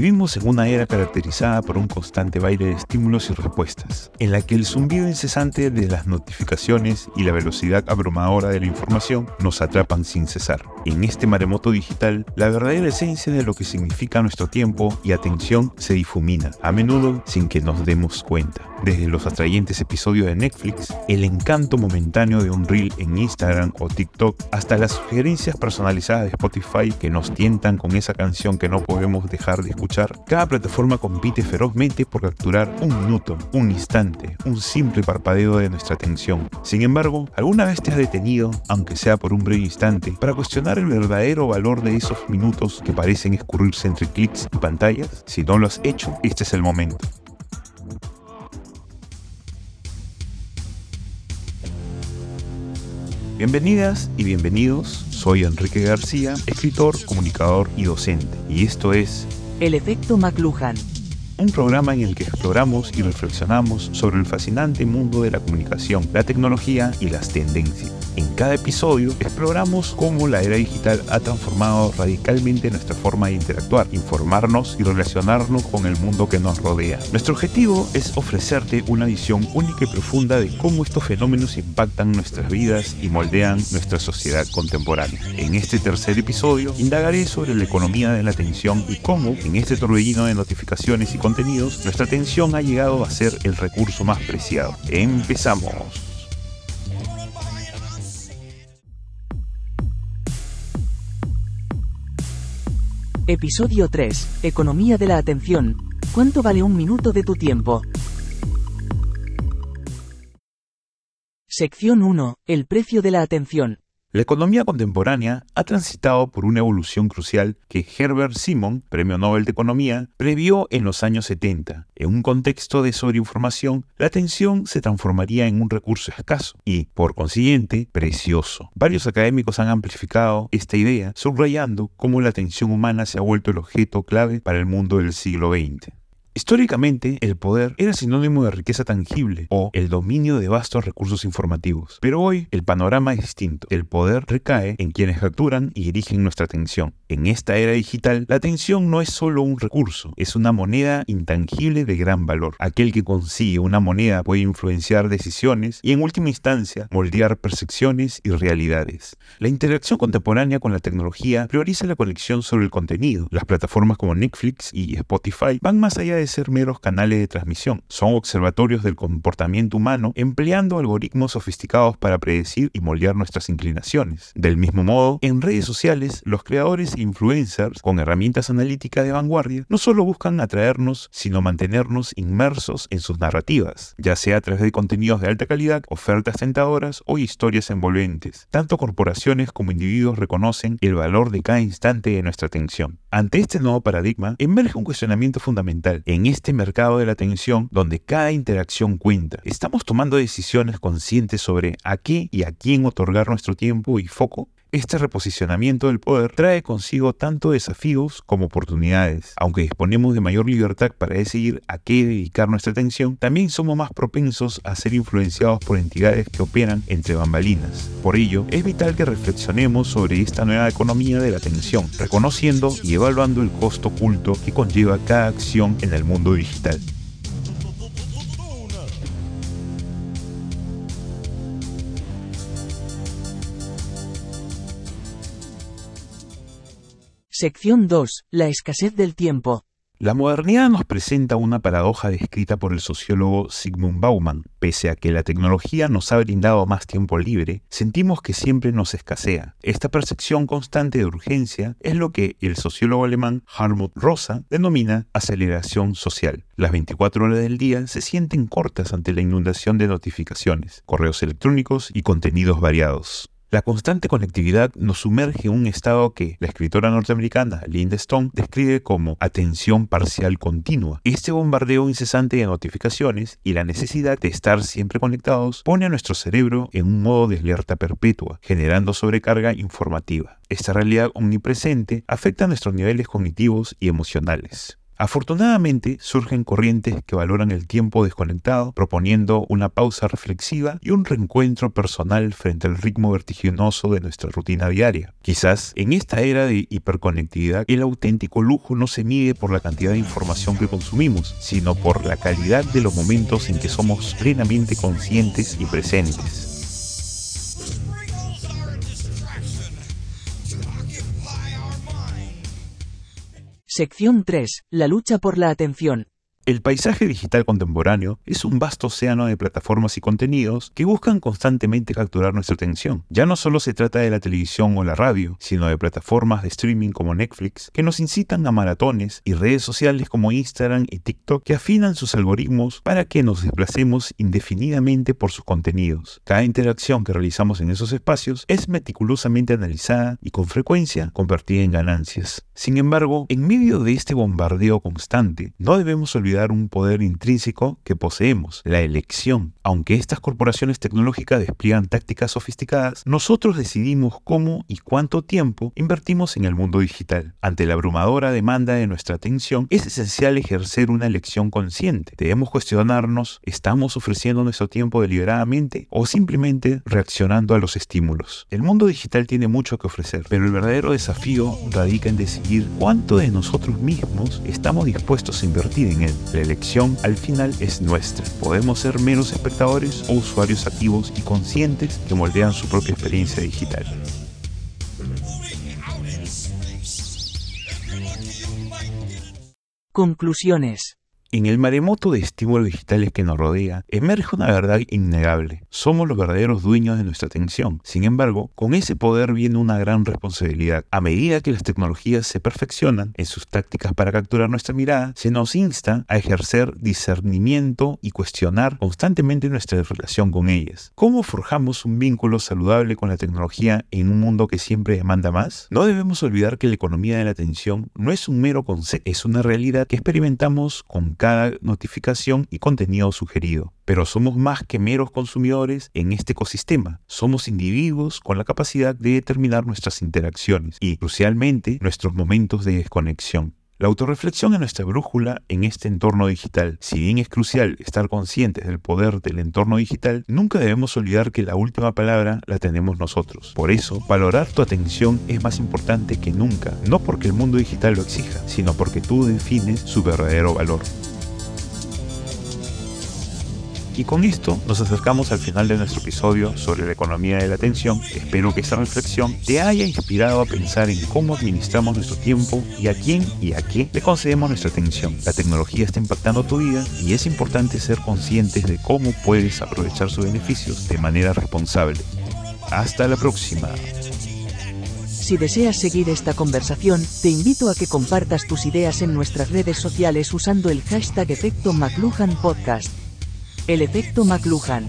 Vivimos en una era caracterizada por un constante baile de estímulos y respuestas, en la que el zumbido incesante de las notificaciones y la velocidad abrumadora de la información nos atrapan sin cesar. En este maremoto digital, la verdadera esencia de lo que significa nuestro tiempo y atención se difumina, a menudo sin que nos demos cuenta. Desde los atrayentes episodios de Netflix, el encanto momentáneo de un reel en Instagram o TikTok, hasta las sugerencias personalizadas de Spotify que nos tientan con esa canción que no podemos dejar de escuchar, cada plataforma compite ferozmente por capturar un minuto, un instante, un simple parpadeo de nuestra atención. Sin embargo, ¿alguna vez te has detenido, aunque sea por un breve instante, para cuestionar el verdadero valor de esos minutos que parecen escurrirse entre clics y pantallas? Si no lo has hecho, este es el momento. Bienvenidas y bienvenidos, soy Enrique García, escritor, comunicador y docente, y esto es El efecto McLuhan. Un programa en el que exploramos y reflexionamos sobre el fascinante mundo de la comunicación, la tecnología y las tendencias. En cada episodio exploramos cómo la era digital ha transformado radicalmente nuestra forma de interactuar, informarnos y relacionarnos con el mundo que nos rodea. Nuestro objetivo es ofrecerte una visión única y profunda de cómo estos fenómenos impactan nuestras vidas y moldean nuestra sociedad contemporánea. En este tercer episodio indagaré sobre la economía de la atención y cómo en este torbellino de notificaciones y contenidos nuestra atención ha llegado a ser el recurso más preciado. Empezamos. Episodio 3. Economía de la atención. ¿Cuánto vale un minuto de tu tiempo? Sección 1. El precio de la atención. La economía contemporánea ha transitado por una evolución crucial que Herbert Simon, Premio Nobel de Economía, previó en los años 70. En un contexto de sobreinformación, la atención se transformaría en un recurso escaso y, por consiguiente, precioso. Varios académicos han amplificado esta idea, subrayando cómo la atención humana se ha vuelto el objeto clave para el mundo del siglo XX. Históricamente, el poder era sinónimo de riqueza tangible o el dominio de vastos recursos informativos. Pero hoy el panorama es distinto. El poder recae en quienes capturan y dirigen nuestra atención. En esta era digital, la atención no es solo un recurso, es una moneda intangible de gran valor. Aquel que consigue una moneda puede influenciar decisiones y en última instancia moldear percepciones y realidades. La interacción contemporánea con la tecnología prioriza la conexión sobre el contenido. Las plataformas como Netflix y Spotify van más allá de ser meros canales de transmisión. Son observatorios del comportamiento humano empleando algoritmos sofisticados para predecir y moldear nuestras inclinaciones. Del mismo modo, en redes sociales, los creadores e influencers con herramientas analíticas de vanguardia no solo buscan atraernos, sino mantenernos inmersos en sus narrativas, ya sea a través de contenidos de alta calidad, ofertas tentadoras o historias envolventes. Tanto corporaciones como individuos reconocen el valor de cada instante de nuestra atención. Ante este nuevo paradigma, emerge un cuestionamiento fundamental en este mercado de la atención donde cada interacción cuenta. ¿Estamos tomando decisiones conscientes sobre a qué y a quién otorgar nuestro tiempo y foco? Este reposicionamiento del poder trae consigo tanto desafíos como oportunidades. Aunque disponemos de mayor libertad para decidir a qué dedicar nuestra atención, también somos más propensos a ser influenciados por entidades que operan entre bambalinas. Por ello, es vital que reflexionemos sobre esta nueva economía de la atención, reconociendo y evaluando el costo oculto que conlleva cada acción en el mundo digital. Sección 2. La escasez del tiempo. La modernidad nos presenta una paradoja descrita por el sociólogo Sigmund Bauman. Pese a que la tecnología nos ha brindado más tiempo libre, sentimos que siempre nos escasea. Esta percepción constante de urgencia es lo que el sociólogo alemán Hartmut Rosa denomina aceleración social. Las 24 horas del día se sienten cortas ante la inundación de notificaciones, correos electrónicos y contenidos variados. La constante conectividad nos sumerge en un estado que la escritora norteamericana Linda Stone describe como atención parcial continua. Este bombardeo incesante de notificaciones y la necesidad de estar siempre conectados pone a nuestro cerebro en un modo de alerta perpetua, generando sobrecarga informativa. Esta realidad omnipresente afecta a nuestros niveles cognitivos y emocionales. Afortunadamente, surgen corrientes que valoran el tiempo desconectado, proponiendo una pausa reflexiva y un reencuentro personal frente al ritmo vertiginoso de nuestra rutina diaria. Quizás en esta era de hiperconectividad, el auténtico lujo no se mide por la cantidad de información que consumimos, sino por la calidad de los momentos en que somos plenamente conscientes y presentes. Sección 3. La lucha por la atención. El paisaje digital contemporáneo es un vasto océano de plataformas y contenidos que buscan constantemente capturar nuestra atención. Ya no solo se trata de la televisión o la radio, sino de plataformas de streaming como Netflix que nos incitan a maratones y redes sociales como Instagram y TikTok que afinan sus algoritmos para que nos desplacemos indefinidamente por sus contenidos. Cada interacción que realizamos en esos espacios es meticulosamente analizada y con frecuencia convertida en ganancias. Sin embargo, en medio de este bombardeo constante, no debemos olvidar un poder intrínseco que poseemos, la elección. Aunque estas corporaciones tecnológicas despliegan tácticas sofisticadas, nosotros decidimos cómo y cuánto tiempo invertimos en el mundo digital. Ante la abrumadora demanda de nuestra atención, es esencial ejercer una elección consciente. Debemos cuestionarnos, ¿estamos ofreciendo nuestro tiempo deliberadamente o simplemente reaccionando a los estímulos? El mundo digital tiene mucho que ofrecer, pero el verdadero desafío radica en decidir cuánto de nosotros mismos estamos dispuestos a invertir en él. La elección al final es nuestra. Podemos ser menos espectadores o usuarios activos y conscientes que moldean su propia experiencia digital. Conclusiones. En el maremoto de estímulos digitales que nos rodea, emerge una verdad innegable. Somos los verdaderos dueños de nuestra atención. Sin embargo, con ese poder viene una gran responsabilidad. A medida que las tecnologías se perfeccionan en sus tácticas para capturar nuestra mirada, se nos insta a ejercer discernimiento y cuestionar constantemente nuestra relación con ellas. ¿Cómo forjamos un vínculo saludable con la tecnología en un mundo que siempre demanda más? No debemos olvidar que la economía de la atención no es un mero concepto, es una realidad que experimentamos con cada notificación y contenido sugerido. Pero somos más que meros consumidores en este ecosistema. Somos individuos con la capacidad de determinar nuestras interacciones y, crucialmente, nuestros momentos de desconexión. La autorreflexión es nuestra brújula en este entorno digital. Si bien es crucial estar conscientes del poder del entorno digital, nunca debemos olvidar que la última palabra la tenemos nosotros. Por eso, valorar tu atención es más importante que nunca, no porque el mundo digital lo exija, sino porque tú defines su verdadero valor. Y con esto nos acercamos al final de nuestro episodio sobre la economía de la atención. Espero que esta reflexión te haya inspirado a pensar en cómo administramos nuestro tiempo y a quién y a qué le concedemos nuestra atención. La tecnología está impactando tu vida y es importante ser conscientes de cómo puedes aprovechar sus beneficios de manera responsable. Hasta la próxima. Si deseas seguir esta conversación, te invito a que compartas tus ideas en nuestras redes sociales usando el hashtag efecto McLuhan Podcast. El efecto McLuhan.